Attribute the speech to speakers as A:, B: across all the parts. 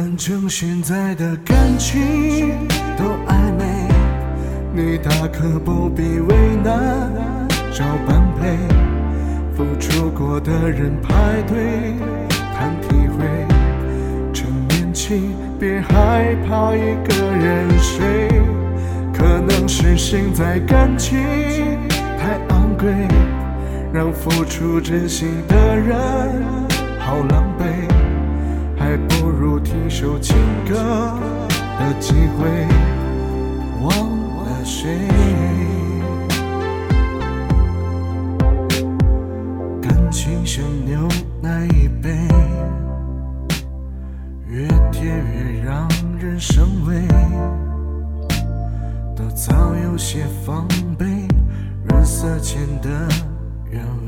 A: 反正现在的感情都暧昧，你大可不必为难找般配。付出过的人排队谈体会，趁年轻别害怕一个人睡。可能是现在感情太昂贵，让付出真心的人好狼狈，还不如听首情歌的机会，忘了谁。感情像牛奶一杯，越甜越让人生畏。都早有些防备，润色前的原味。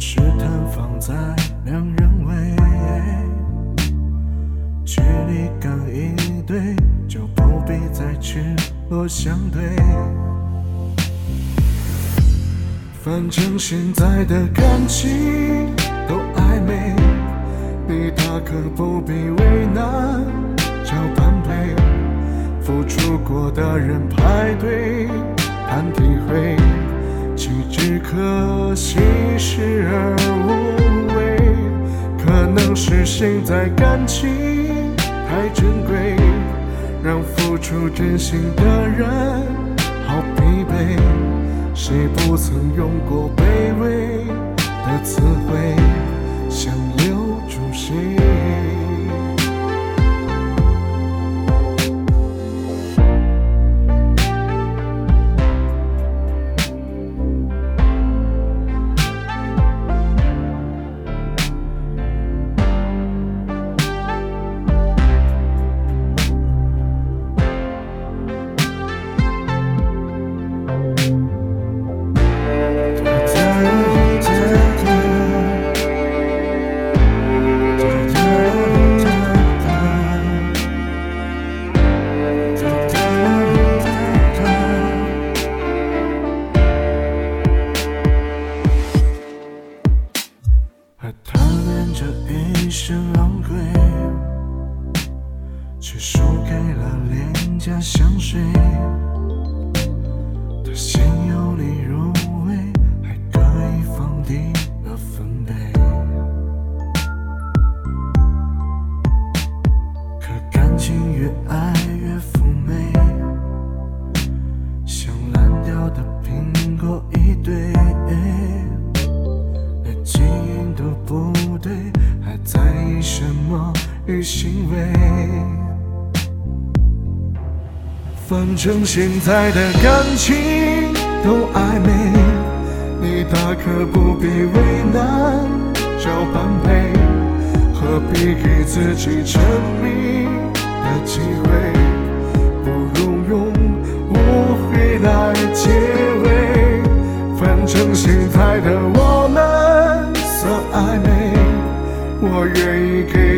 A: 试探放在两人位，距离感一对，就不必再赤裸相对。反正现在的感情都暧昧，你大可不必为难找般配。付出过的人排队谈体会，岂止可惜视而无畏。可能是现在感情太珍贵，让付出真心的人好疲惫。谁不曾用过卑微的词汇，却输给了廉价香水。他先有你入味，还可以放低了分贝。可感情越爱越妩媚，像烂掉的苹果一堆。连基因都不对，还在意什么与行为？反正现在的感情都暧昧，你大可不必为难找般配，何必给自己沉迷的机会？不如用误会来结尾。反正现在的我们算暧昧，我愿意给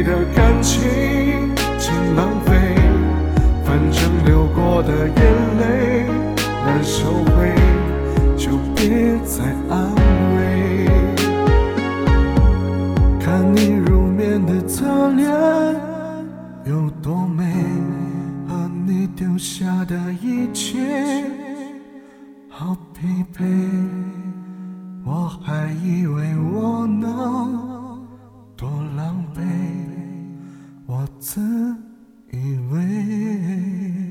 A: 安慰。看你入眠的侧脸有多美和你丢下的一切好疲惫我还以为我能多狼狈我自以为。